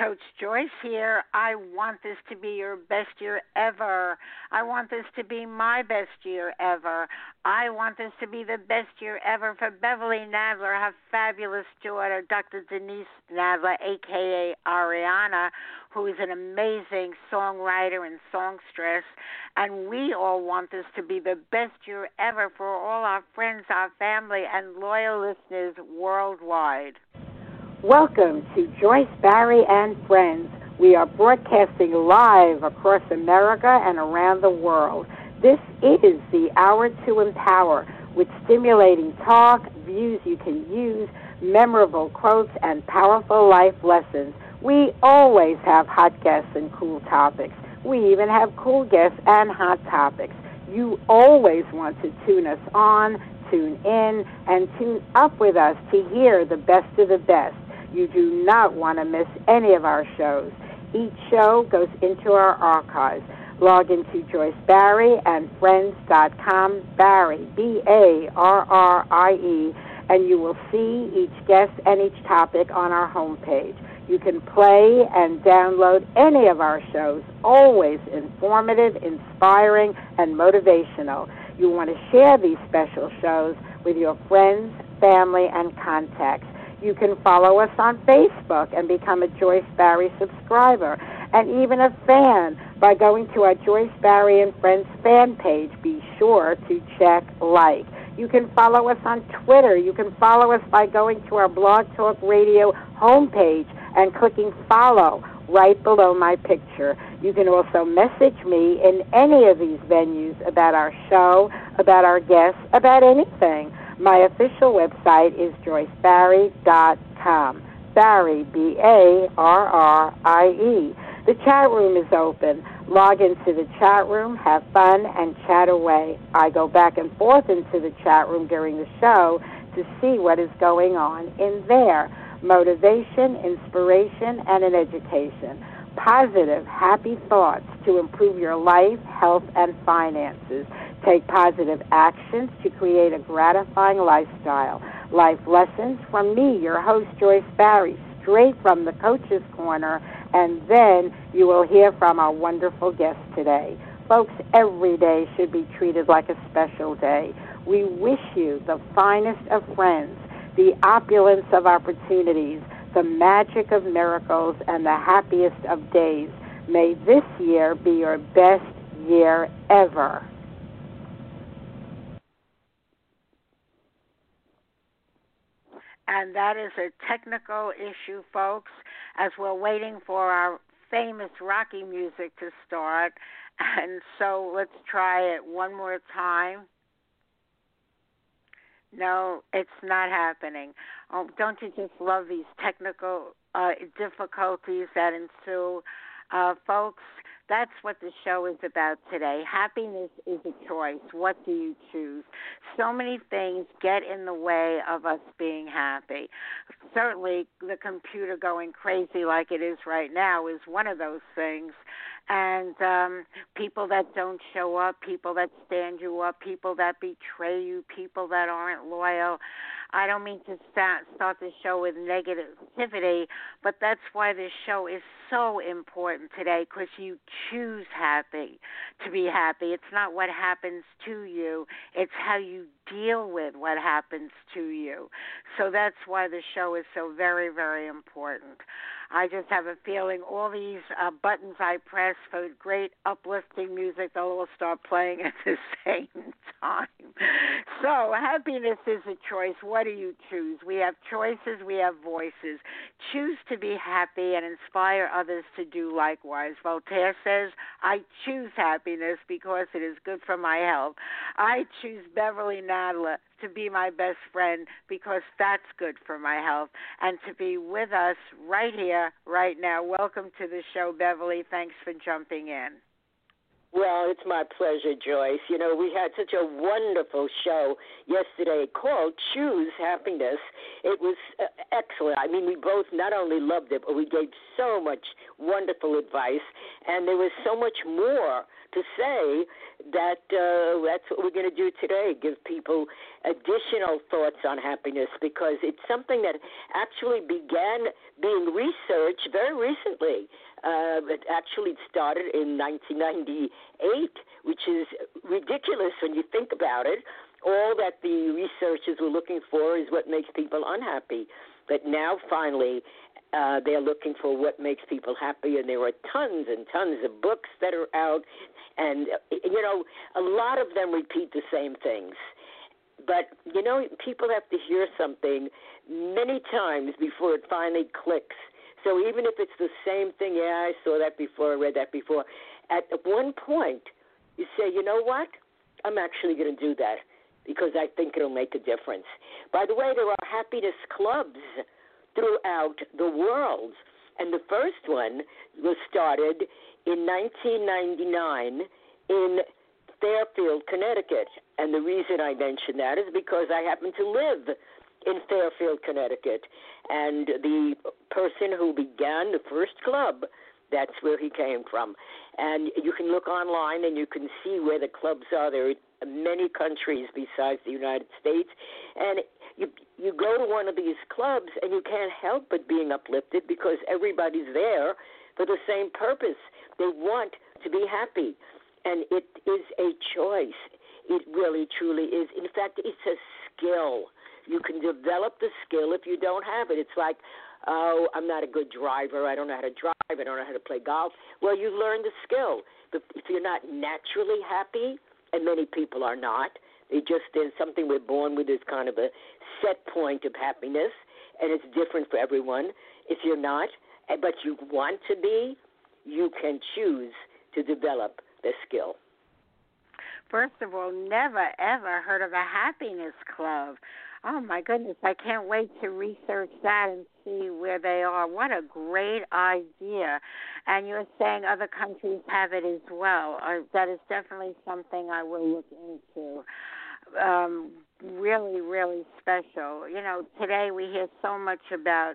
Coach Joyce here. I want this to be your best year ever. I want this to be my best year ever. I want this to be the best year ever for Beverly Nadler, her fabulous daughter, Dr. Denise Nadler, aka Ariana, who is an amazing songwriter and songstress. And we all want this to be the best year ever for all our friends, our family, and loyal listeners worldwide. Welcome to Joyce Barrie and Friends. We are broadcasting live across America and around the world. This is the Hour to Empower with stimulating talk, views you can use, memorable quotes, and powerful life lessons. We always have hot guests and cool topics. We even have cool guests and hot topics. You always want to tune us on, tune in, and tune up with us to hear the best of the best. You do not want to miss any of our shows. Each show goes into our archives. Log into Joyce Barrie and Friends.com, Barrie, B A R R I E, and you will see each guest and each topic on our homepage. You can play and download any of our shows, always informative, inspiring, and motivational. You want to share these special shows with your friends, family, and contacts. You can follow us on Facebook and become a Joyce Barrie subscriber and even a fan by going to our Joyce Barrie and Friends fan page. Be sure to check like. You can follow us on Twitter. You can follow us by going to our Blog Talk Radio homepage and clicking follow right below my picture. You can also message me in any of these venues about our show, about our guests, about anything. My official website is joycebarrie.com. Barrie, B A R R I E. The chat room is open. Log into the chat room, have fun, and chat away. I go back and forth into the chat room during the show to see what is going on in there motivation, inspiration, and an education. Positive, happy thoughts to improve your life, health, and finances. Take positive actions to create a gratifying lifestyle. Life lessons from me, your host, Joyce Barrie, straight from the Coach's Corner, and then you will hear from our wonderful guest today. Folks, every day should be treated like a special day. We wish you the finest of friends, the opulence of opportunities, the magic of miracles, and the happiest of days. May this year be your best year ever. And that is a technical issue, folks, as we're waiting for our famous Rocky music to start. And so let's try it one more time. No, it's not happening. Oh, don't you just love these technical uh, difficulties that ensue? Uh, folks, that's what the show is about today. Happiness is a choice. What do you choose? So many things get in the way of us being happy. Certainly, the computer going crazy like it is right now is one of those things. And um, people that don't show up, people that stand you up, people that betray you, people that aren't loyal. I don't mean to start start the show with negativity, but that's why this show is so important today because you choose happy to be happy. It's not what happens to you; it's how you deal with what happens to you. So that's why the show is so very, very important. I just have a feeling all these uh, buttons I press for great uplifting music, they'll all start playing at the same time. So, happiness is a choice. What do you choose? We have choices, we have voices. Choose to be happy and inspire others to do likewise. Voltaire says, I choose happiness because it is good for my health. I choose Beverly To be my best friend because that's good for my health and to be with us right here, right now. Welcome to the show, Beverly. Thanks for jumping in. Well, it's my pleasure, Joyce. You know, we had such a wonderful show yesterday called Choose Happiness. It was uh, excellent. I mean, we both not only loved it, but we gave so much wonderful advice, and there was so much more to say that uh, that's what we're going to do today give people additional thoughts on happiness because it's something that actually began being researched very recently. Uh, it actually started in 1998, which is ridiculous when you think about it. All that the researchers were looking for is what makes people unhappy. But now, finally, uh, they're looking for what makes people happy, and there are tons and tons of books that are out and you know a lot of them repeat the same things but you know people have to hear something many times before it finally clicks so even if it's the same thing yeah i saw that before i read that before. At one point you say you know what? I'm actually going to do that because i think it'll make a difference. By the way there are happiness clubs throughout the world. And the first one was started in 1999 in Fairfield, Connecticut. And the reason I mention that is because I happen to live in Fairfield, Connecticut. And the person who began the first club, that's where he came from. And you can look online and you can see where the clubs are. There are many countries besides the United States. And you you go to one of these clubs and you can't help but being uplifted because everybody's there for the same purpose. They want to be happy, and it is a choice. It really, truly is. In fact, it's a skill. You can develop the skill if you don't have it. It's like, oh, I'm not a good driver. I don't know how to drive. I don't know how to play golf. Well, you learn the skill. But if you're not naturally happy, and many people are not, they just there's something we're born with is kind of a set point of happiness, and it's different for everyone. If you're not, eh, but you want to be, you can choose to develop the skill. First of all, never ever heard of a happiness club. Oh my goodness, I can't wait to research that and see where they are. What a great idea. And you're saying other countries have it as well. Uh, that is definitely something I will look into. Um, really, really special. You know, today we hear so much about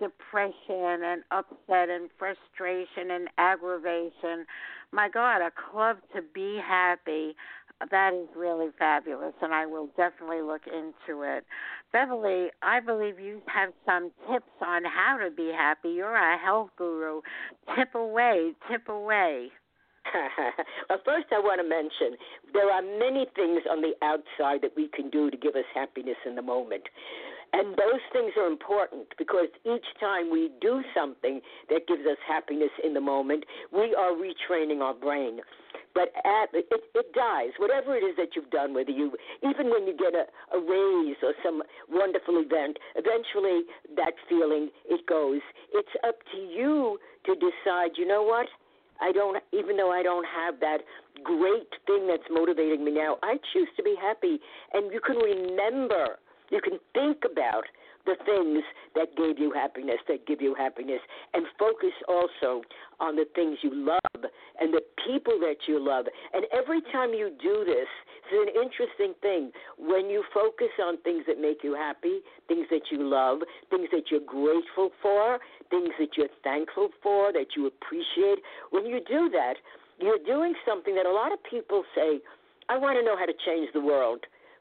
depression and upset and frustration and aggravation. My God, a club to be happy. That is really fabulous, and I will definitely look into it. Beverly, I believe you have some tips on how to be happy. You're a health guru. Tip away, tip away. well, first, I want to mention there are many things on the outside that we can do to give us happiness in the moment. And those things are important because each time we do something that gives us happiness in the moment, we are retraining our brain. But at, it, it dies. Whatever it is that you've done, whether you, even when you get a, a raise or some wonderful event, eventually that feeling, it goes. It's up to you to decide, you know what? I don't, even though I don't have that great thing that's motivating me now, I choose to be happy. And you can remember you can think about the things that gave you happiness, that give you happiness, and focus also on the things you love and the people that you love. And every time you do this, it's an interesting thing. When you focus on things that make you happy, things that you love, things that you're grateful for, things that you're thankful for, that you appreciate, when you do that, you're doing something that a lot of people say, I want to know how to change the world.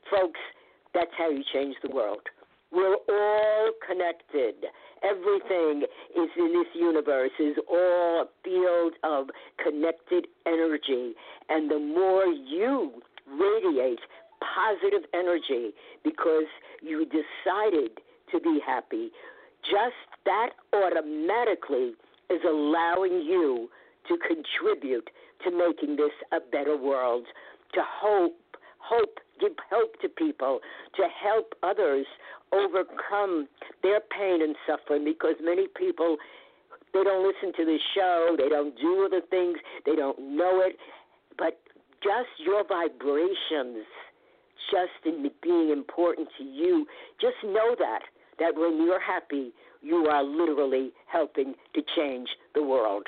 Folks, that's how you change the world. We're all connected. Everything is in this universe is all a field of connected energy. And the more you radiate positive energy because you decided to be happy, just that automatically is allowing you to contribute to making this a better world, to hope, hope, give hope to people, to help others overcome their pain and suffering because many people they don't listen to the show, they don't do other things, they don't know it, but just your vibrations just in being important to you, just know that that when you're happy, you are literally helping to change the world.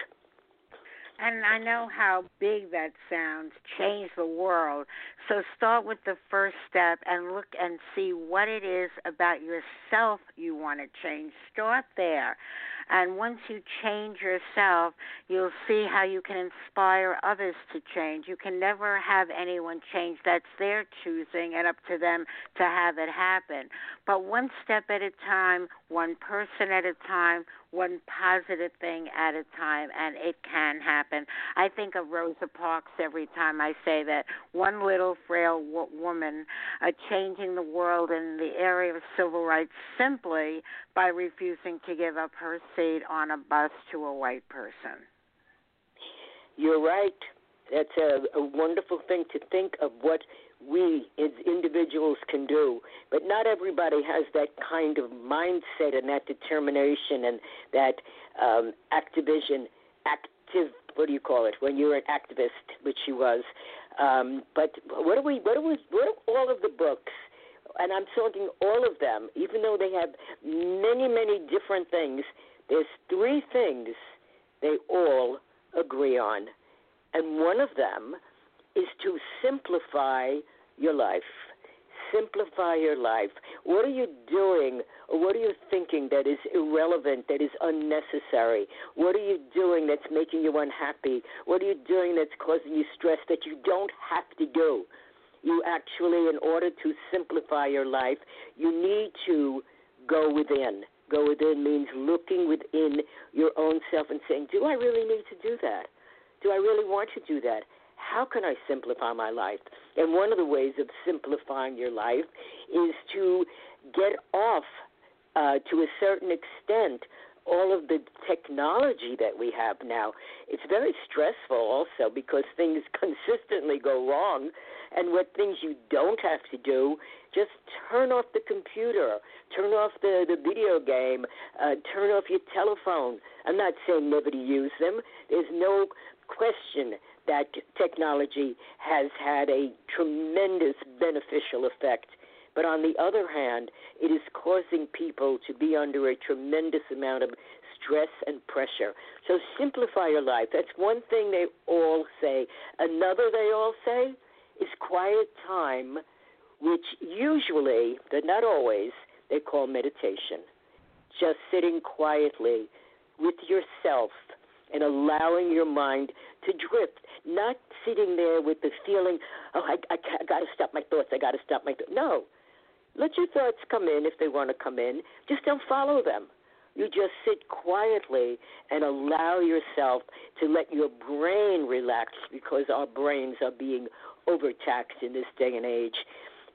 And I know how big that sounds, change the world. So start with the first step and look and see what it is about yourself you want to change. Start there. And once you change yourself, you'll see how you can inspire others to change. You can never have anyone change. That's their choosing and up to them to have it happen. But one step at a time, one person at a time, one positive thing at a time, and it can happen. I think of Rosa Parks every time I say that. One little frail woman uh, changing the world in the area of civil rights simply by refusing to give up her seat on a bus to a white person. You're right. That's a, a wonderful thing to think of what we as individuals can do. But not everybody has that kind of mindset and that determination and that um, activision, active. What do you call it? When you're an activist, which she was. Um, but what are we? What are we? What are all of the books? And I'm talking all of them, even though they have many, many different things. There's three things they all agree on, and one of them is to simplify your life. Simplify your life. What are you doing or what are you thinking that is irrelevant, that is unnecessary? What are you doing that's making you unhappy? What are you doing that's causing you stress that you don't have to do? You actually, in order to simplify your life, you need to go within. Go within means looking within your own self and saying, Do I really need to do that? Do I really want to do that? how can I simplify my life? And one of the ways of simplifying your life is to get off, uh, to a certain extent, all of the technology that we have now. It's very stressful also because things consistently go wrong. And what things you don't have to do, just turn off the computer, turn off the, the video game, uh, turn off your telephone. I'm not saying never to use them. There's no question that technology has had a tremendous beneficial effect. But on the other hand, it is causing people to be under a tremendous amount of stress and pressure. So simplify your life. That's one thing they all say. Another they all say is quiet time, which usually, but not always, they call meditation. Just sitting quietly with yourself and allowing your mind to drift, not sitting there with the feeling, oh, I, I, I got to stop my thoughts, I got to stop my thoughts. No. Let your thoughts come in if they want to come in. Just don't follow them. You just sit quietly and allow yourself to let your brain relax because our brains are being overtaxed in this day and age.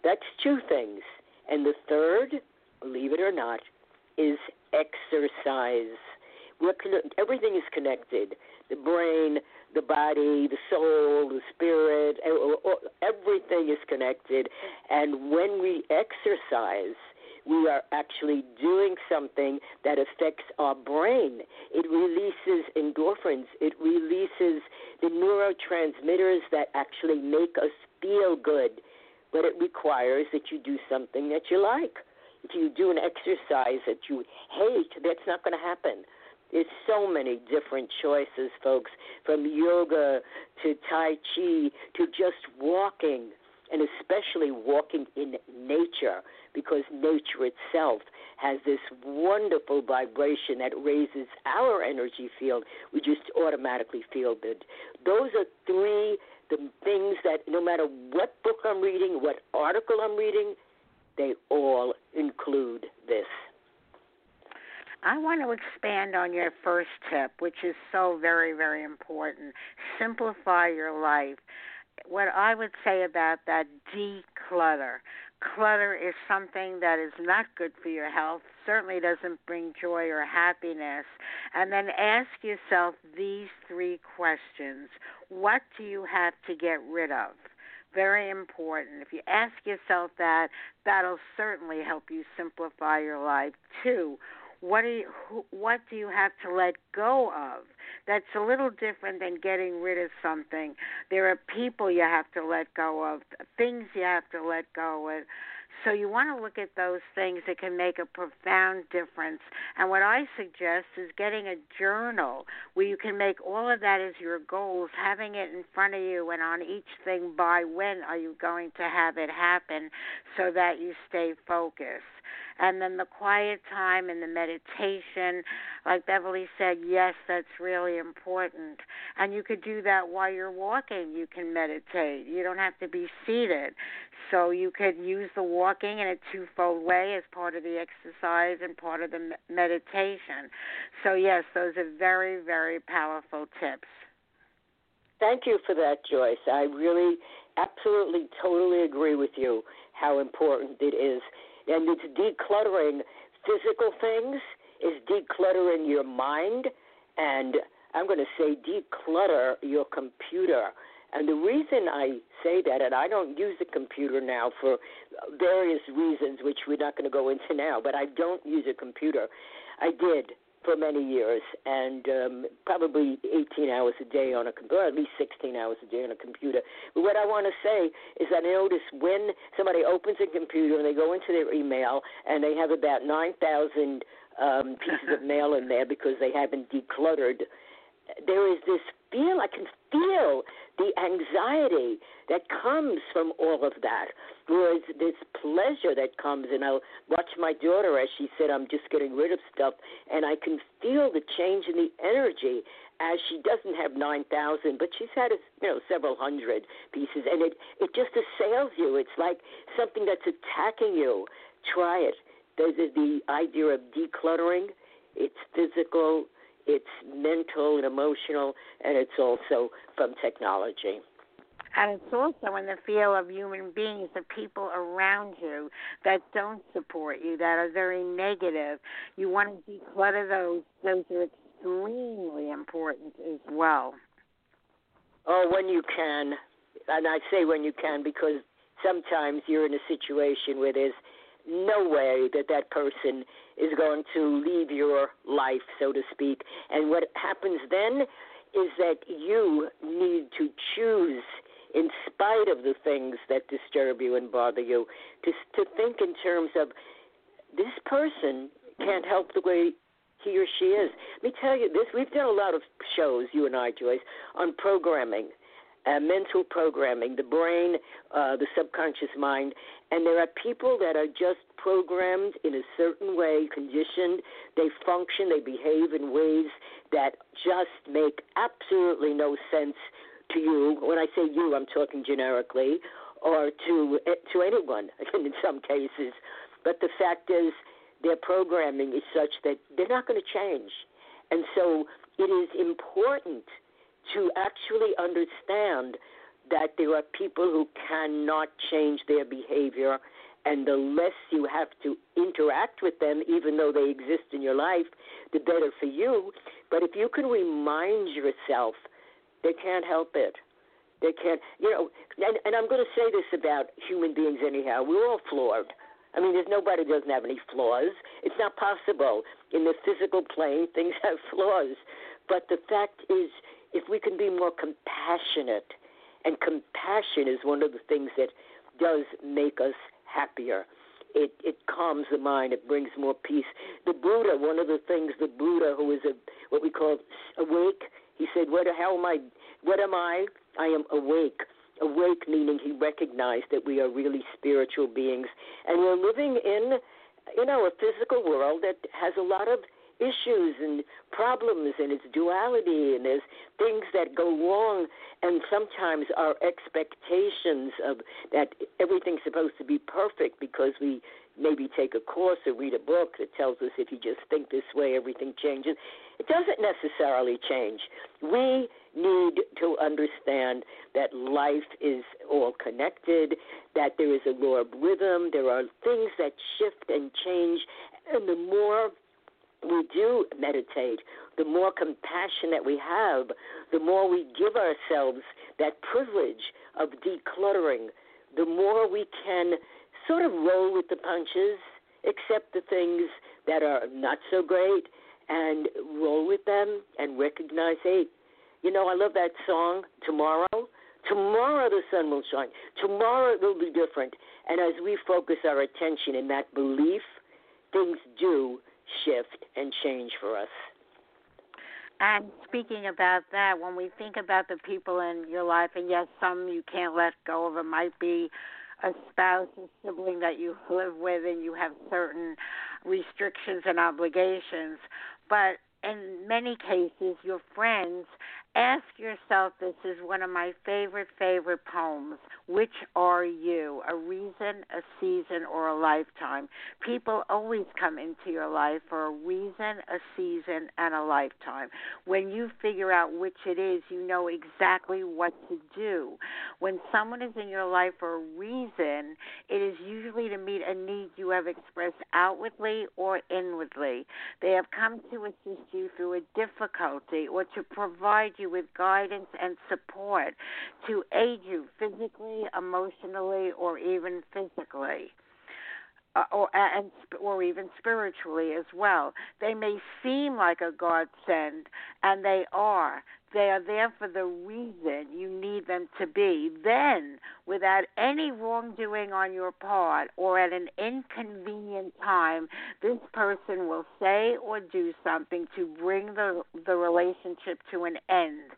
That's two things. And the third, believe it or not, is exercise. We're, everything is connected the brain, the body, the soul, the spirit, everything is connected. And when we exercise, we are actually doing something that affects our brain. It releases endorphins, it releases the neurotransmitters that actually make us feel good. But it requires that you do something that you like. If you do an exercise that you hate, that's not going to happen. There's so many different choices, folks, from yoga to Tai Chi to just walking, and especially walking in nature, because nature itself has this wonderful vibration that raises our energy field. We just automatically feel good. Those are three the things that no matter what book I'm reading, what article I'm reading, they all include this. I want to expand on your first tip, which is so very, very important. Simplify your life. what I would say about that declutter. Clutter is something that is not good for your health, certainly doesn't bring joy or happiness. And then ask yourself these three questions What do you have to get rid of? Very important. If you ask yourself that, that'll certainly help you simplify your life. Two, what do you what do you have to let go of that's a little different than getting rid of something? There are people you have to let go of things you have to let go of. So you want to look at those things that can make a profound difference. And what I suggest is getting a journal where you can make all of that as your goals, having it in front of you, and on each thing by when are you going to have it happen so that you stay focused and then the quiet time and the meditation like beverly said yes that's really important. And you could do that while you're walking. You can meditate. You don't have to be seated. So you could use the walking in a twofold way as part of the exercise and part of the meditation. So yes those are very very powerful tips. Thank you for that, Joyce. I really, absolutely, totally agree with you how important it is and it's decluttering physical things, is decluttering your mind, and I'm going to say declutter your computer. And the reason I say that, and I don't use a computer now for various reasons, which we're not going to go into now, but I don't use a computer. I did for many years, and um, probably 18 hours a day on a computer, at least 16 hours a day on a computer. But what I want to say is I notice when somebody opens a computer and they go into their email and they have about 9,000 um, pieces of mail in there because they haven't decluttered there is this feel I can feel the anxiety that comes from all of that. Whereas this pleasure that comes, and I'll watch my daughter as she said, I'm just getting rid of stuff, and I can feel the change in the energy as she doesn't have 9,000, but she's had, you know, several hundred pieces, and it, it just assails you. It's like something that's attacking you. Try it. There's the idea of decluttering. It's physical, it's mental and emotional, and it's also from technology. And it's also in the feel of human beings, the people around you that don't support you, that are very negative. You want to declutter those. Those are extremely important as well. Oh, when you can. And I say when you can because sometimes you're in a situation where there's no way that that person is going to leave your life, so to speak. And what happens then is that you need to choose, in spite of the things that disturb you and bother you, to, to think in terms of this person can't help the way he or she is. Let me tell you this: we've done a lot of shows, you and I, Joyce, on programming uh, mental programming, the brain, uh, the subconscious mind, and there are people that are just programmed in a certain way, conditioned. They function, they behave in ways that just make absolutely no sense to you. When I say you, I'm talking generically, or to eh, to anyone in some cases. But the fact is, their programming is such that they're not going to change, and so it is important to actually understand that there are people who cannot change their behavior, and the less you have to interact with them, even though they exist in your life, the better for you. But if you can remind yourself, they can't help it. They can't, you know, and, and I'm going to say this about human beings anyhow. We're all flawed. I mean, there's nobody doesn't have any flaws. It's not possible. In the physical plane, things have flaws. But the fact is, if we can be more compassionate, and compassion is one of the things that does make us happier. It it calms the mind. It brings more peace. The Buddha, one of the things the Buddha, who is a what we call awake, he said, "What how am I? What am I? I am awake." Awake meaning he recognized that we are really spiritual beings, and we're living in, know, a physical world that has a lot of issues and problems and its duality and there's things that go wrong and sometimes our expectations of that everything's supposed to be perfect because we maybe take a course or read a book that tells us if you just think this way everything changes. It doesn't necessarily change. We need to understand that life is all connected, that there is a law of rhythm, there are things that shift and change, and the more we do meditate, the more compassion that we have, the more we give ourselves that privilege of decluttering, the more we can sort of roll with the punches, accept the things that are not so great, and roll with them and recognize, hey, you know, I love that song, Tomorrow. Tomorrow the sun will shine. Tomorrow it will be different. And as we focus our attention in that belief, things do shift and change for us. And speaking about that, when we think about the people in your life, and yes, some you can't let go of, it might be a spouse, a sibling that you live with, and you have certain restrictions and obligations. But in many cases, your friends Ask yourself this is one of my favorite, favorite poems. Which are you? A reason, a season, or a lifetime? People always come into your life for a reason, a season, and a lifetime. When you figure out which it is, you know exactly what to do. When someone is in your life for a reason, it is usually to meet a need you have expressed outwardly or inwardly. They have come to assist you through a difficulty or to provide you with guidance and support to aid you physically, emotionally, or even physically. Uh, or and or even spiritually as well. They may seem like a godsend, and they are. They are there for the reason you need them to be. Then, without any wrongdoing on your part or at an inconvenient time, this person will say or do something to bring the the relationship to an end.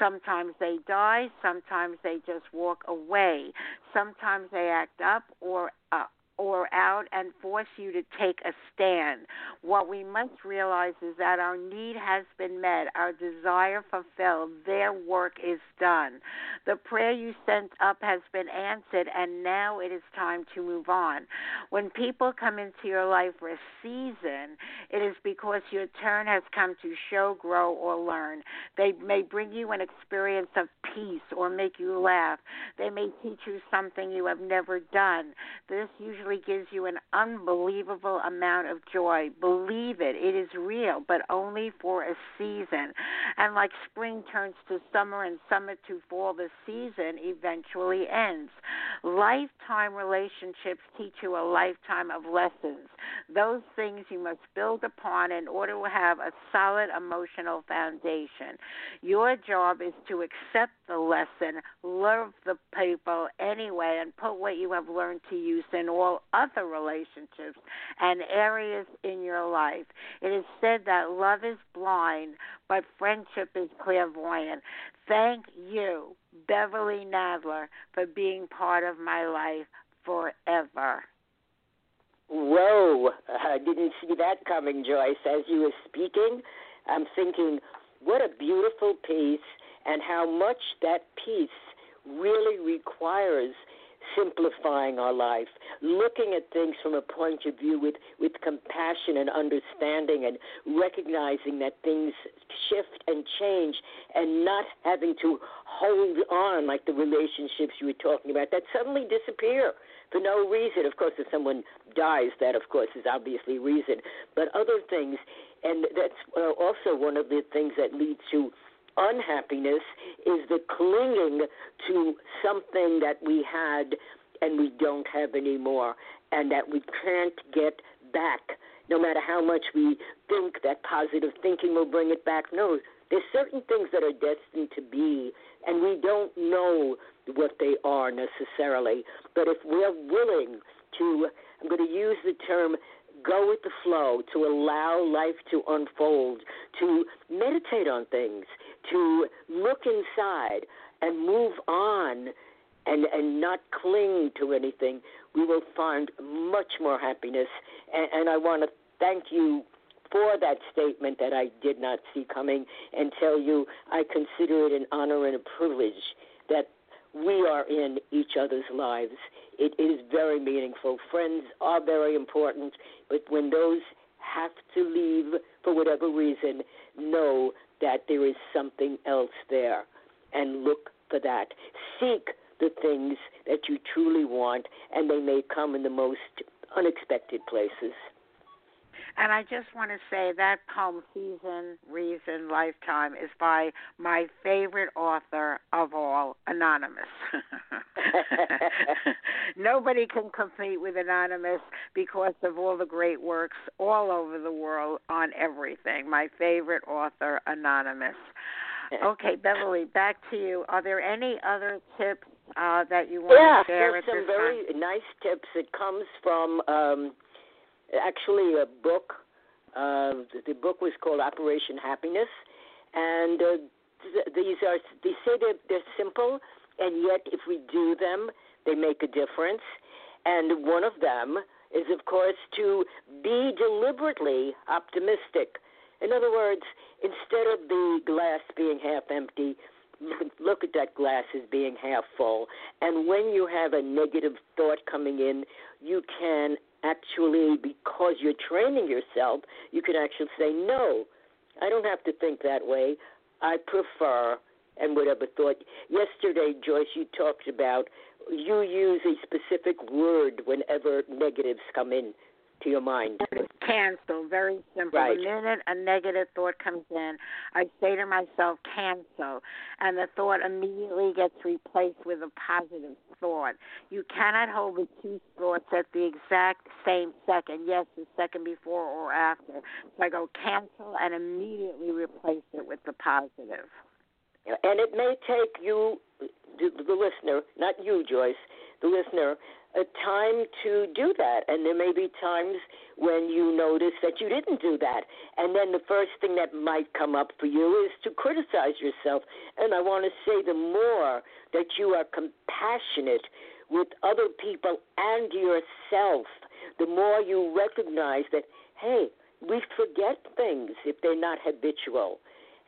Sometimes they die, sometimes they just walk away. Sometimes they act up or uh, or out and force you to take a stand. What we must realize is that our need has been met, our desire fulfilled, their work is done. The prayer you sent up has been answered, and now it is time to move on. When people come into your life for a season, it is because your turn has come to show, grow, or learn. They may bring you an experience of peace or make you laugh. They may teach you something you have never done. This usually gives you an unbelievable amount of joy. Believe it, it is real, but only for a season. And like spring turns to summer and summer to fall, the season eventually ends. Lifetime relationships teach you a lifetime of lessons. Those things you must build upon in order to have a solid emotional foundation. Your job is to accept the lesson, love the people anyway, and put what you have learned to use in all other relationships and areas in your life. It is said that love is blind, but friendship is clairvoyant. Thank you, Beverly Nadler, for being part of my life forever. Whoa, I didn't see that coming, Joyce. As you were speaking, I'm thinking, what a beautiful piece, and how much that piece really requires simplifying our life, looking at things from a point of view with, with compassion and understanding, and recognizing that things shift and change, and not having to hold on like the relationships you were talking about that suddenly disappear for no reason. Of course, if someone dies, that of course is obviously reason, but other things, and that's uh, also one of the things that leads to unhappiness is the clinging to something that we had and we don't have anymore, and that we can't get back, no matter how much we think that positive thinking will bring it back. No, there's certain things that are destined to be, and we don't know what they are necessarily. But if we're willing to, I'm going to use the term go with the flow, to allow life to unfold, to meditate on things, to look inside and move on and, and not cling to anything, we will find much more happiness. And, and I want to thank you for that statement that I did not see coming and tell you I consider it an honor and a privilege that we are in each other's lives. It is very meaningful. Friends are very important, but when those have to leave for whatever reason, know that there is something else there and look for that. Seek the things that you truly want, and they may come in the most unexpected places. And I just want to say that poem, Season, Reason, Lifetime, is by my favorite author of all, Anonymous. Nobody can compete with Anonymous because of all the great works all over the world on everything. My favorite author, Anonymous. Okay, Beverly, back to you. Are there any other tips uh, that you want yeah, to share Yeah, there's some very time? nice tips. It comes from um, actually a book. Uh, the, the book was called Operation Happiness, and uh, th- these are they say they're, they're simple, and yet if we do them, they make a difference. And one of them is, of course, to be deliberately optimistic. In other words, instead of the glass being half empty, look at that glass as being half full. And when you have a negative thought coming in, you can actually, because you're training yourself, you can actually say, no, I don't have to think that way. I prefer, and whatever thought. Yesterday, Joyce, you talked about you use a specific word whenever negatives come in to your mind. Cancel. Very simple. Right. The minute a negative thought comes in, I say to myself, cancel. And the thought immediately gets replaced with a positive thought. You cannot hold the two thoughts at the exact same second. Yes, the second before or after. So I go cancel and immediately replace it with the positive. And it may take you, the, listener, not you, Joyce, the listener, a time to do that. And there may be times when you notice that you didn't do that. And then the first thing that might come up for you is to criticize yourself. And I want to say the more that you are compassionate with other people and yourself, the more you recognize that, hey, we forget things if they're not habitual.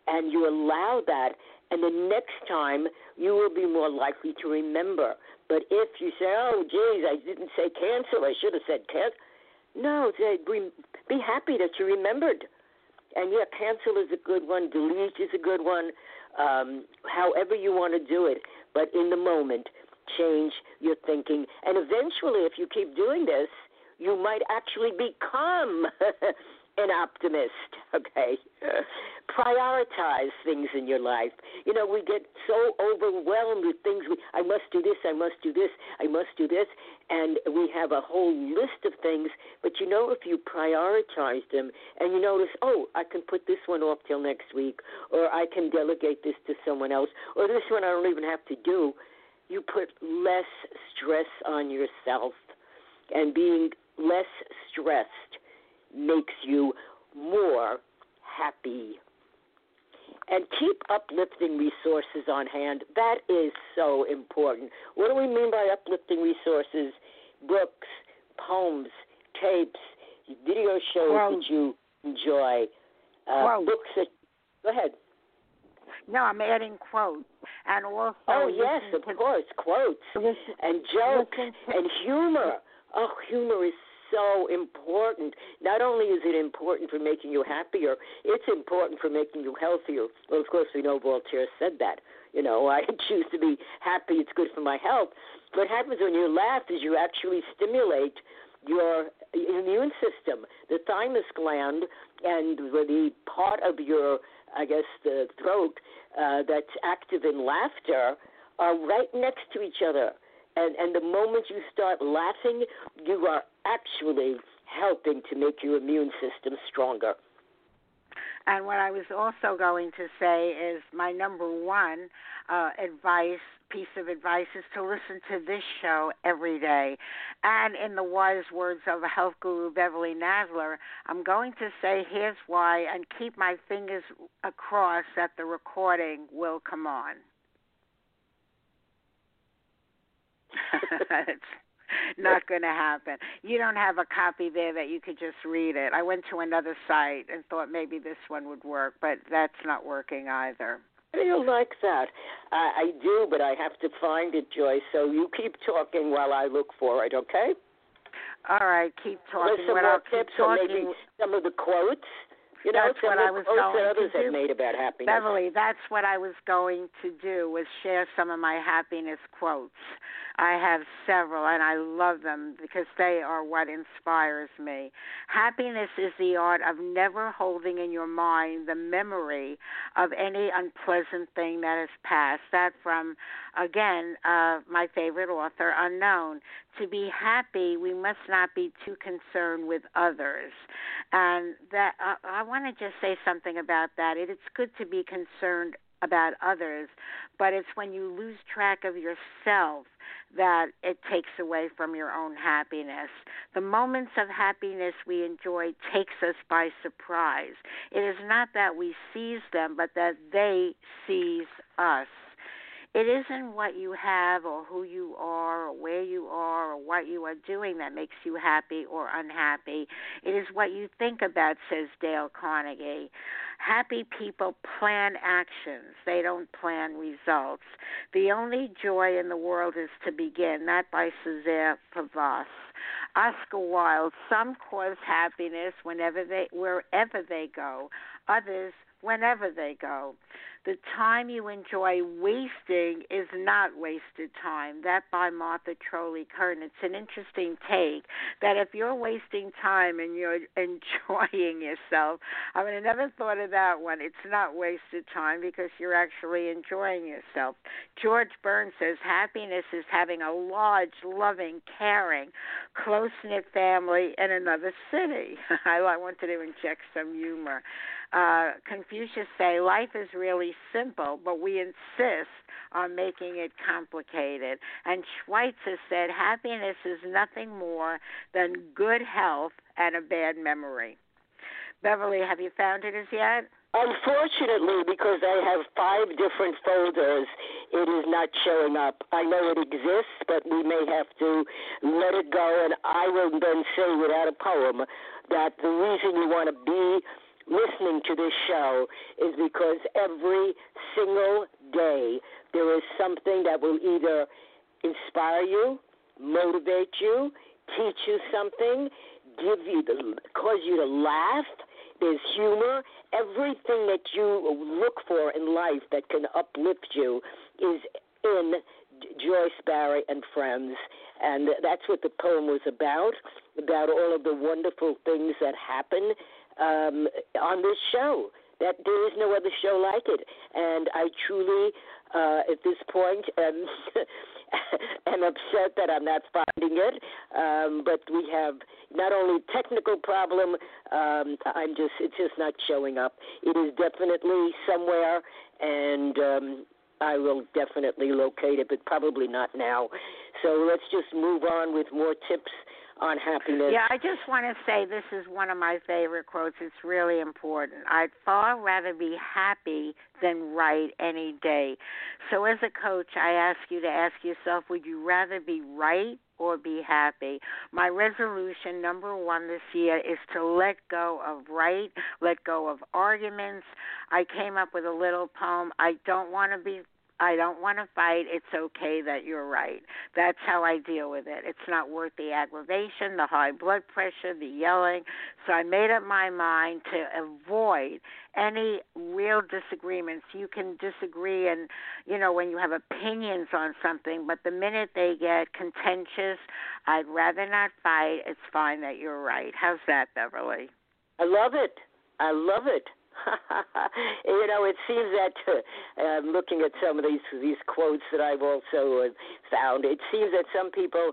And you allow that, and the next time you will be more likely to remember. But if you say, "Oh, geez, I didn't say cancel. I should have said cancel," no, say, be, be happy that you remembered. And yeah, cancel is a good one. Delete is a good one. Um, however you want to do it, but in the moment, change your thinking. And eventually, if you keep doing this, you might actually become an optimist, okay? Prioritize things in your life. You know, we get so overwhelmed with things. We, I must do this, I must do this, I must do this, and we have a whole list of things. But you know, if you prioritize them and you notice, oh, I can put this one off till next week, or I can delegate this to someone else, or this one I don't even have to do, you put less stress on yourself. And being less stressed makes you more happy. And keep uplifting resources on hand. That is so important. What do we mean by uplifting resources? Books, poems, tapes, video shows Quotes. that you enjoy, uh, Quotes. books that. Go ahead. No, I'm adding quotes. And also, Oh yes, of course, quotes listen- and jokes and humor. Oh, humor is so important. Not only is it important for making you happier, it's important for making you healthier. Well, of course, we know Voltaire said that. You know, I choose to be happy. It's good for my health. What happens when you laugh is you actually stimulate your immune system, the thymus gland, and the part of your, I guess, the throat uh, that's active in laughter are right next to each other. And, and the moment you start laughing, you are actually helping to make your immune system stronger. And what I was also going to say is my number one uh, advice, piece of advice, is to listen to this show every day. And in the wise words of health guru, Beverly Nadler, I'm going to say here's why and keep my fingers across that the recording will come on. it's not going to happen. You don't have a copy there that you could just read it. I went to another site and thought maybe this one would work, but that's not working either. I don't like that. I, I do, but I have to find it, Joyce. So you keep talking while I look for it, okay? All right, keep talking. There's some what more I'll tips, or maybe some of the quotes. You know, that's what I was going to have do. made about happiness. Beverly, that's what I was going to do was share some of my happiness quotes. I have several and I love them because they are what inspires me. Happiness is the art of never holding in your mind the memory of any unpleasant thing that has passed. That from again, uh my favorite author, Unknown. To be happy, we must not be too concerned with others. And that uh, I want to just say something about that. It, it's good to be concerned about others, but it's when you lose track of yourself that it takes away from your own happiness. The moments of happiness we enjoy takes us by surprise. It is not that we seize them, but that they seize us. It isn't what you have or who you are or where you are or what you are doing that makes you happy or unhappy. It is what you think about, says Dale Carnegie. Happy people plan actions, they don't plan results. The only joy in the world is to begin. That by Cesare Pavese. Oscar Wilde. Some cause happiness whenever they wherever they go. Others whenever they go. The time you enjoy wasting is not wasted time. That by Martha Trolley Curtin. It's an interesting take that if you're wasting time and you're enjoying yourself, I mean, I never thought of that one. It's not wasted time because you're actually enjoying yourself. George Burns says happiness is having a large, loving, caring, close knit family in another city. I wanted to inject some humor uh, Confucius say life is really simple, but we insist on making it complicated. And Schweitzer said happiness is nothing more than good health and a bad memory. Beverly, have you found it as yet? Unfortunately, because I have five different folders, it is not showing up. I know it exists, but we may have to let it go. And I will then say, without a poem, that the reason you want to be listening to this show is because every single day there is something that will either inspire you, motivate you, teach you something, give you the cause you to laugh. There's humor. Everything that you look for in life that can uplift you is in Joyce Barrie and Friends. And that's what the poem was about, about all of the wonderful things that happen um, on this show. That there is no other show like it, and I truly, uh, at this point, am am upset that I'm not finding it. Um, but we have not only technical problem. Um, I'm just it's just not showing up. It is definitely somewhere, and um, I will definitely locate it, but probably not now. So let's just move on with more tips on happiness. Yeah, I just want to say this is one of my favorite quotes. It's really important. I'd far rather be happy than right any day. So, as a coach, I ask you to ask yourself would you rather be right or be happy? My resolution, number one this year, is to let go of right, let go of arguments. I came up with a little poem. I don't want to be I don't want to fight. It's okay that you're right. That's how I deal with it. It's not worth the aggravation, the high blood pressure, the yelling. So I made up my mind to avoid any real disagreements. You can disagree and you know when you have opinions on something, but the minute they get contentious, I'd rather not fight. It's fine that you're right. How's that, Beverly? I love it. I love it. you know, it seems that uh, I'm looking at some of these these quotes that I've also uh, found, it seems that some people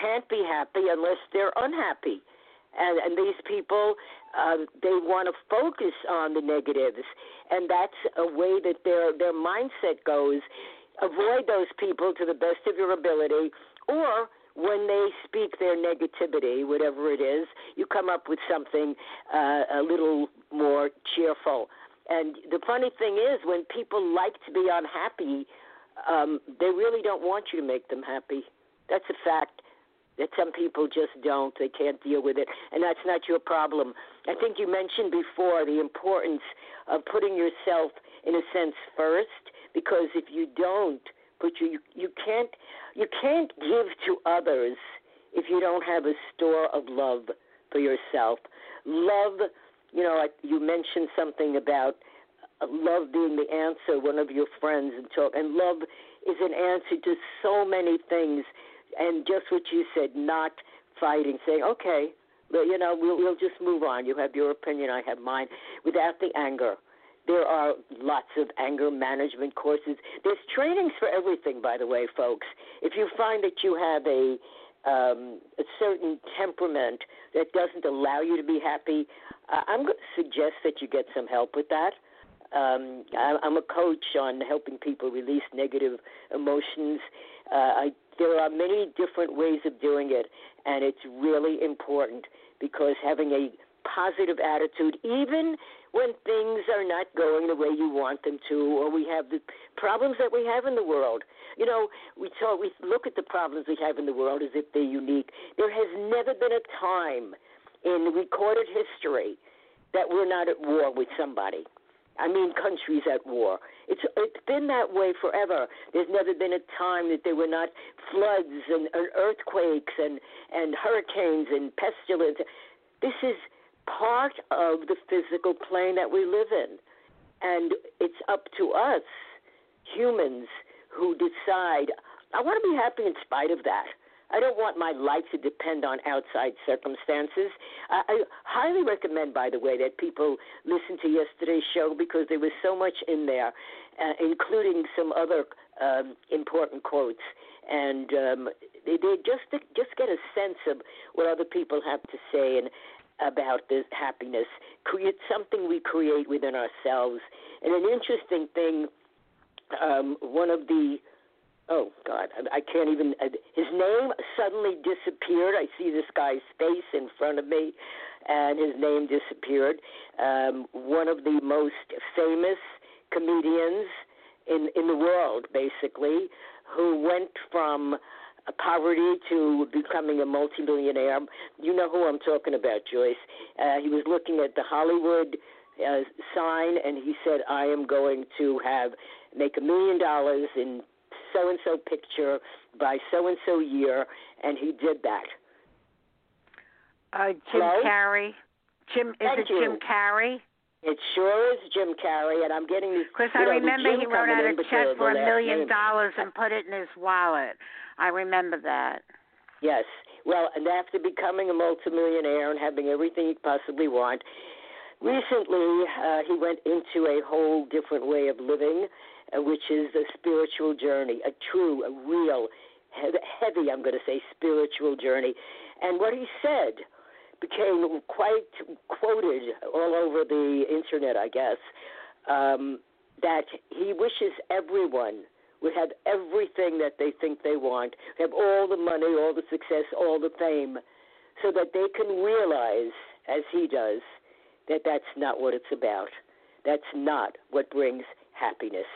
can't be happy unless they're unhappy, and and these people uh, they want to focus on the negatives, and that's a way that their their mindset goes. Avoid those people to the best of your ability, or when they speak their negativity, whatever it is, you come up with something uh, a little more cheerful. And the funny thing is, when people like to be unhappy, um, they really don't want you to make them happy. That's a fact that some people just don't. They can't deal with it, and that's not your problem. I think you mentioned before the importance of putting yourself, in a sense, first, because if you don't, but you you can't you can't give to others if you don't have a store of love for yourself. Love you know, you mentioned something about uh, love being the answer. One of your friends and talk, and love is an answer to so many things. And just what you said, not fighting, saying, okay, you know, we'll, we'll just move on. You have your opinion, I have mine, without the anger. There are lots of anger management courses. There's trainings for everything, by the way, folks. If you find that you have a um, a certain temperament that doesn't allow you to be happy, uh, I'm going to suggest that you get some help with that. Um, I'm a coach on helping people release negative emotions. Uh, I, there are many different ways of doing it, and it's really important because having a positive attitude, even when things are not going the way you want them to, or we have the problems that we have in the world. You know, we talk, we look at the problems we have in the world as if they're unique. There has never been a time in recorded history that we're not at war with somebody. I mean, countries at war. It's it's been that way forever. There's never been a time that there were not floods and, and earthquakes and and hurricanes and pestilence. This is part of the physical plane that we live in. And it's up to us, humans, who decide, I want to be happy in spite of that. I don't want my life to depend on outside circumstances. I, I highly recommend, by the way, that people listen to yesterday's show because there was so much in there, uh, including some other um, important quotes, and um, they, they just just get a sense of what other people have to say. And about this happiness. Create something we create within ourselves. And an interesting thing, um, one of the oh God, I can't even. Uh, his name suddenly disappeared. I see this guy's face in front of me, and his name disappeared. Um, one of the most famous comedians in in the world, basically, who went from poverty to becoming a multimillionaire. You know who I'm talking about, Joyce. Uh, he was looking at the Hollywood uh, sign, and he said, "I am going to have make a million dollars in so and so picture by so and so year," and he did that. Uh, Jim Hello? Carrey. Jim is Thank it you. Jim Carrey? It sure is Jim Carrey, and I'm getting these. Because I know, remember he wrote out a check for a million name. dollars and put it in his wallet. I remember that. Yes. Well, and after becoming a multimillionaire and having everything he possibly want, recently uh, he went into a whole different way of living, uh, which is a spiritual journey, a true, a real, heavy, I'm going to say, spiritual journey. And what he said became quite quoted all over the internet, I guess, um, that he wishes everyone would have everything that they think they want, We have all the money, all the success, all the fame, so that they can realize, as he does, that that's not what it's about. That's not what brings happiness.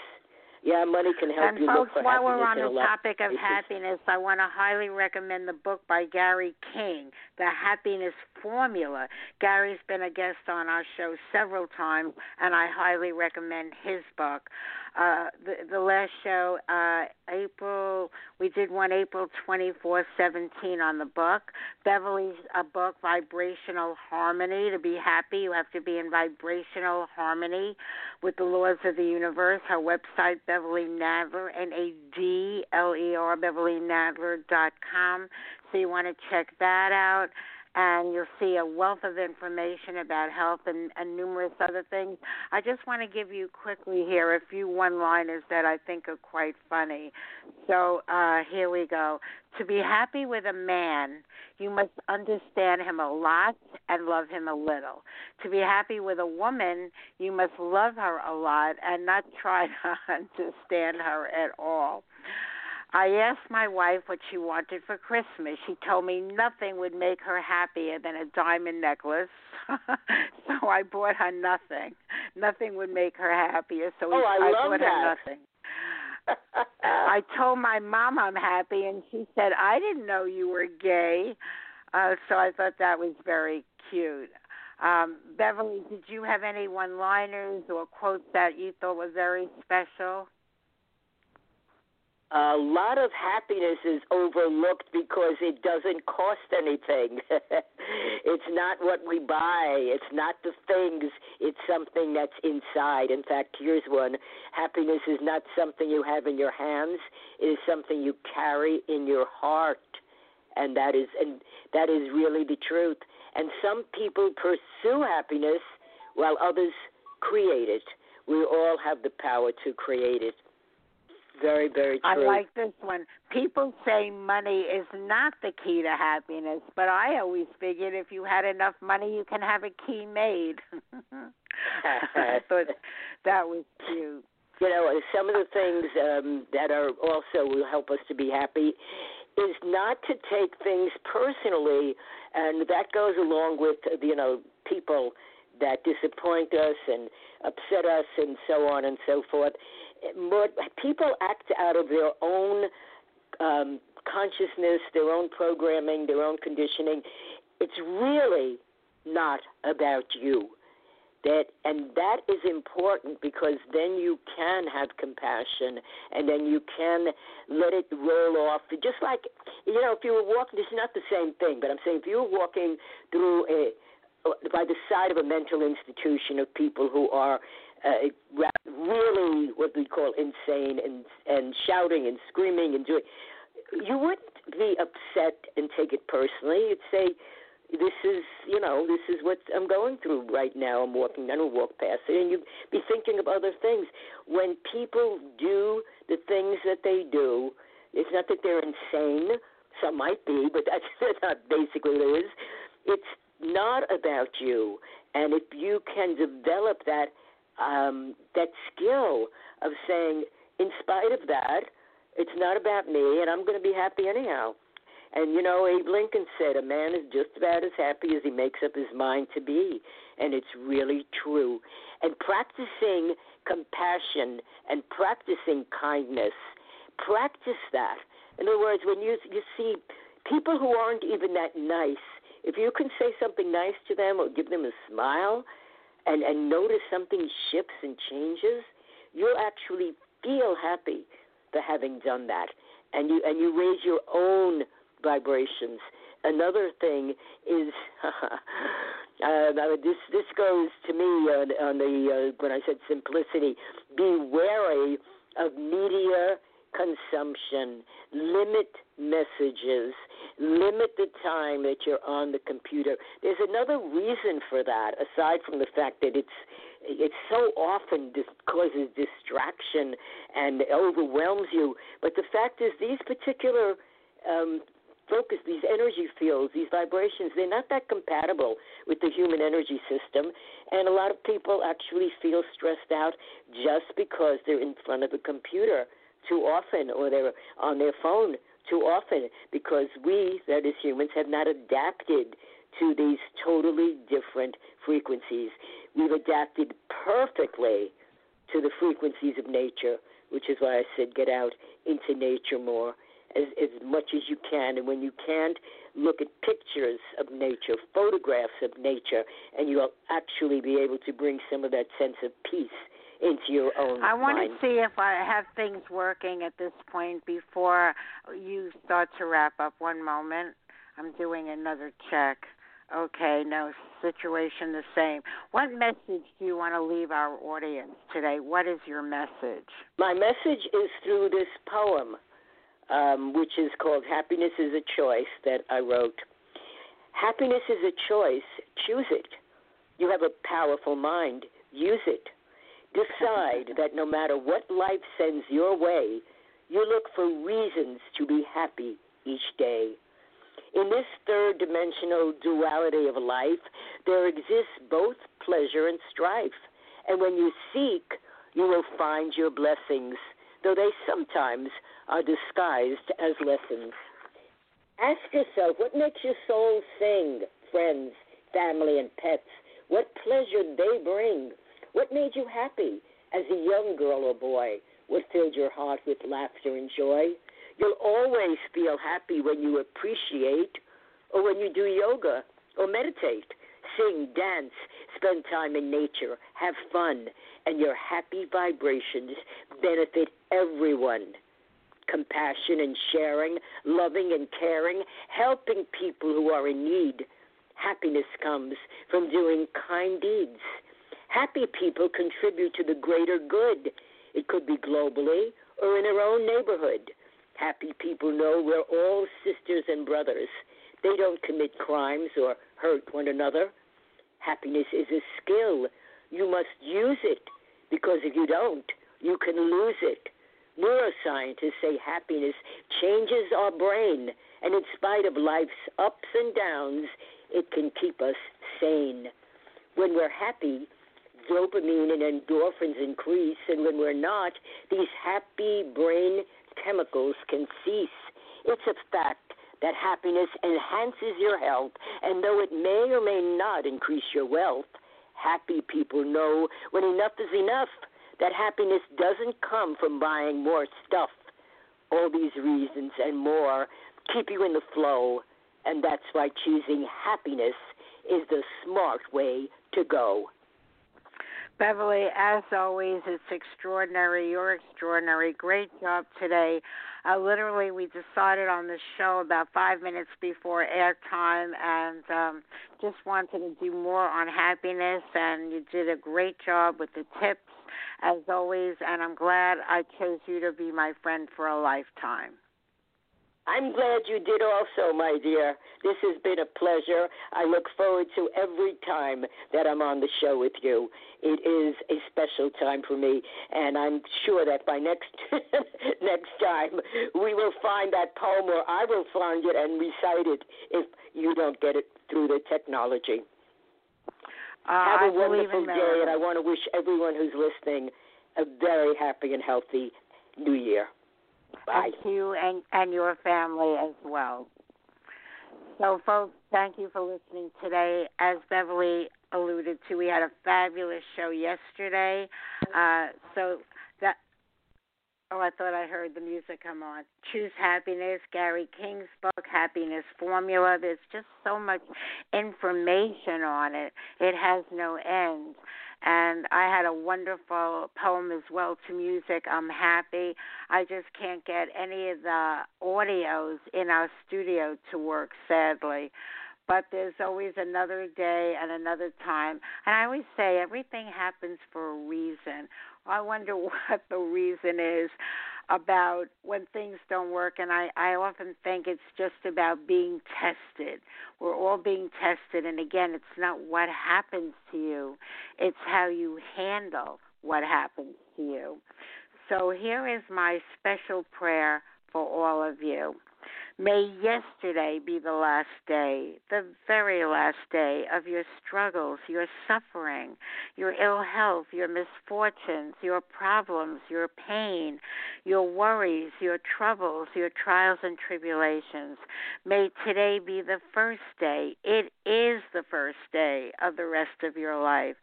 Yeah, money can help and you folks, look for while we're on the topic of happiness, I want to highly recommend the book by Gary King, The Happiness Formula. Gary's been a guest on our show several times, and I highly recommend his book. Uh, the, the last show, uh, April, we did one April 24, 17 on the book. Beverly's a book, Vibrational Harmony. To be happy, you have to be in vibrational harmony with the laws of the universe. Her website, Beverly Nadler, N A D L E R, BeverlyNadler.com. So you want to check that out. And you'll see a wealth of information about health and, and numerous other things. I just want to give you quickly here a few one liners that I think are quite funny. So uh, here we go. To be happy with a man, you must understand him a lot and love him a little. To be happy with a woman, you must love her a lot and not try to understand her at all. I asked my wife what she wanted for Christmas. She told me nothing would make her happier than a diamond necklace. so I bought her nothing. Nothing would make her happier, so Oh, I love bought that. her nothing. I told my mom I'm happy, and she said, I didn't know you were gay. Uh, so I thought that was very cute. Um, Beverly, did you have any one liners or quotes that you thought were very special? A lot of happiness is overlooked because it doesn't cost anything. it's not what we buy, it's not the things, it's something that's inside. In fact, here's one happiness is not something you have in your hands, it is something you carry in your heart. And that is and that is really the truth. And some people pursue happiness while others create it. We all have the power to create it. Very, very true. I like this one. People say money is not the key to happiness, but I always figured if you had enough money, you can have a key made. I thought that was cute. You know, some of the things um, that are also will help us to be happy is not to take things personally, and that goes along with you know people that disappoint us and upset us and so on and so forth more people act out of their own um, consciousness, their own programming, their own conditioning. It's really not about you. That and that is important because then you can have compassion and then you can let it roll off. Just like you know, if you were walking, this is not the same thing, but I'm saying if you were walking through a by the side of a mental institution of people who are uh, really what we call insane and and shouting and screaming and doing, you wouldn't be upset and take it personally. You'd say, "This is, you know, this is what I'm going through right now. I'm walking. I don't walk past it." And you'd be thinking of other things. When people do the things that they do, it's not that they're insane. Some might be, but that's, not basically what it is. It's not about you. And if you can develop that um, that skill of saying, in spite of that, it's not about me, and I'm going to be happy anyhow. And you know, Abe Lincoln said, a man is just about as happy as he makes up his mind to be. And it's really true. And practicing compassion and practicing kindness, practice that. In other words, when you, you see people who aren't even that nice, if you can say something nice to them or give them a smile, and, and notice something shifts and changes, you'll actually feel happy for having done that. And you and you raise your own vibrations. Another thing is uh, this this goes to me on, on the uh, when I said simplicity. Be wary of media consumption. Limit messages. Limit the time that you're on the computer. There's another reason for that, aside from the fact that it's it so often dis- causes distraction and overwhelms you. But the fact is, these particular um, focus, these energy fields, these vibrations, they're not that compatible with the human energy system. And a lot of people actually feel stressed out just because they're in front of a computer too often or they're on their phone too often because we, that is humans, have not adapted to these totally different frequencies. We've adapted perfectly to the frequencies of nature, which is why I said get out into nature more as, as much as you can. And when you can't, look at pictures of nature, photographs of nature, and you'll actually be able to bring some of that sense of peace into your own I want mind. to see if I have things working at this point before you start to wrap up. One moment. I'm doing another check. Okay, no situation the same. What message do you want to leave our audience today? What is your message? My message is through this poem, um, which is called Happiness is a Choice, that I wrote. Happiness is a choice. Choose it. You have a powerful mind. Use it. Decide that no matter what life sends your way, you look for reasons to be happy each day. In this third dimensional duality of life, there exists both pleasure and strife. And when you seek, you will find your blessings, though they sometimes are disguised as lessons. Ask yourself what makes your soul sing, friends, family, and pets? What pleasure they bring? What made you happy as a young girl or boy? What filled your heart with laughter and joy? You'll always feel happy when you appreciate or when you do yoga or meditate. Sing, dance, spend time in nature, have fun, and your happy vibrations benefit everyone. compassion and sharing, loving and caring, helping people who are in need. Happiness comes from doing kind deeds. Happy people contribute to the greater good. It could be globally or in our own neighborhood. Happy people know we're all sisters and brothers. They don't commit crimes or hurt one another. Happiness is a skill. You must use it because if you don't, you can lose it. Neuroscientists say happiness changes our brain, and in spite of life's ups and downs, it can keep us sane. When we're happy, dopamine and endorphins increase, and when we're not, these happy brain chemicals can cease. It's a fact that happiness enhances your health, and though it may or may not increase your wealth, happy people know when enough is enough that happiness doesn't come from buying more stuff. All these reasons and more keep you in the flow, and that's why choosing happiness is the smart way to go. Beverly, as always, it's extraordinary. You're extraordinary. Great job today. Uh, literally, we decided on the show about five minutes before airtime and um, just wanted to do more on happiness, and you did a great job with the tips as always, and I'm glad I chose you to be my friend for a lifetime. I'm glad you did also, my dear. This has been a pleasure. I look forward to every time that I'm on the show with you. It is a special time for me, and I'm sure that by next next time we will find that poem, or I will find it and recite it if you don't get it through the technology. Uh, Have a I wonderful day, and I I want to wish everyone who's listening a very happy and healthy New Year. To you and, and your family as well. So, folks, thank you for listening today. As Beverly alluded to, we had a fabulous show yesterday. Uh, so that. Oh, I thought I heard the music come on. Choose Happiness, Gary King's book, Happiness Formula. There's just so much information on it. It has no end. And I had a wonderful poem as well to music. I'm happy. I just can't get any of the audios in our studio to work, sadly. But there's always another day and another time. And I always say everything happens for a reason. I wonder what the reason is about when things don't work and I, I often think it's just about being tested. We're all being tested and again it's not what happens to you, it's how you handle what happens to you. So here is my special prayer for all of you. May yesterday be the last day, the very last day of your struggles, your suffering, your ill health, your misfortunes, your problems, your pain, your worries, your troubles, your trials and tribulations. May today be the first day. It is the first day of the rest of your life.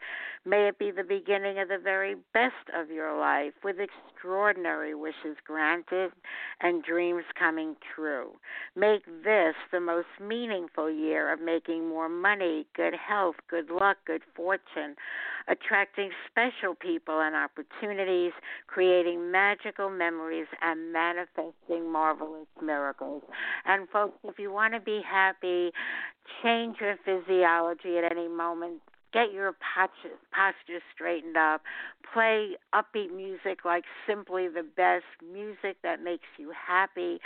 May it be the beginning of the very best of your life with extraordinary wishes granted and dreams coming true. Make this the most meaningful year of making more money, good health, good luck, good fortune, attracting special people and opportunities, creating magical memories, and manifesting marvelous miracles. And, folks, if you want to be happy, change your physiology at any moment get your posture, straightened up, play upbeat music like Simply the Best, music that makes you happy,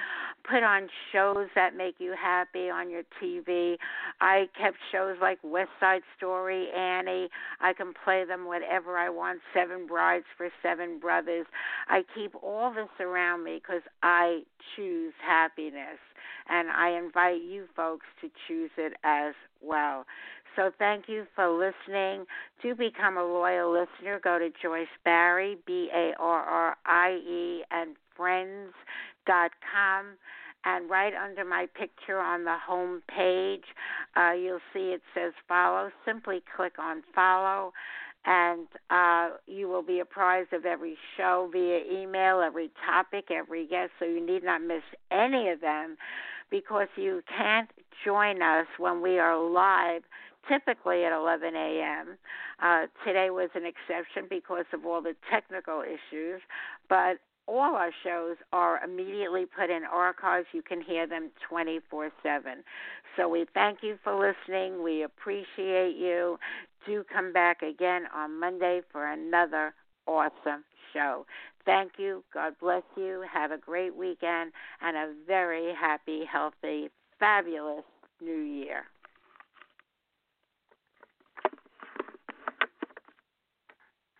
put on shows that make you happy on your TV. I kept shows like West Side Story, Annie. I can play them whatever I want, Seven Brides for Seven Brothers. I keep all this around me because I choose happiness. And I invite you folks to choose it as well. So thank you for listening. To become a loyal listener, go to Joyce Barrie, B A R R I E, and friends.com. And right under my picture on the home page, uh, you'll see it says follow. Simply click on follow, and uh, you will be apprised of every show via email, every topic, every guest, so you need not miss any of them because you can't join us when we are live typically at 11 a.m. Uh, today was an exception because of all the technical issues, but all our shows are immediately put in archives. You can hear them 24 7. So we thank you for listening. We appreciate you. Do come back again on Monday for another awesome show. Thank you. God bless you. Have a great weekend and a very happy, healthy, fabulous new year.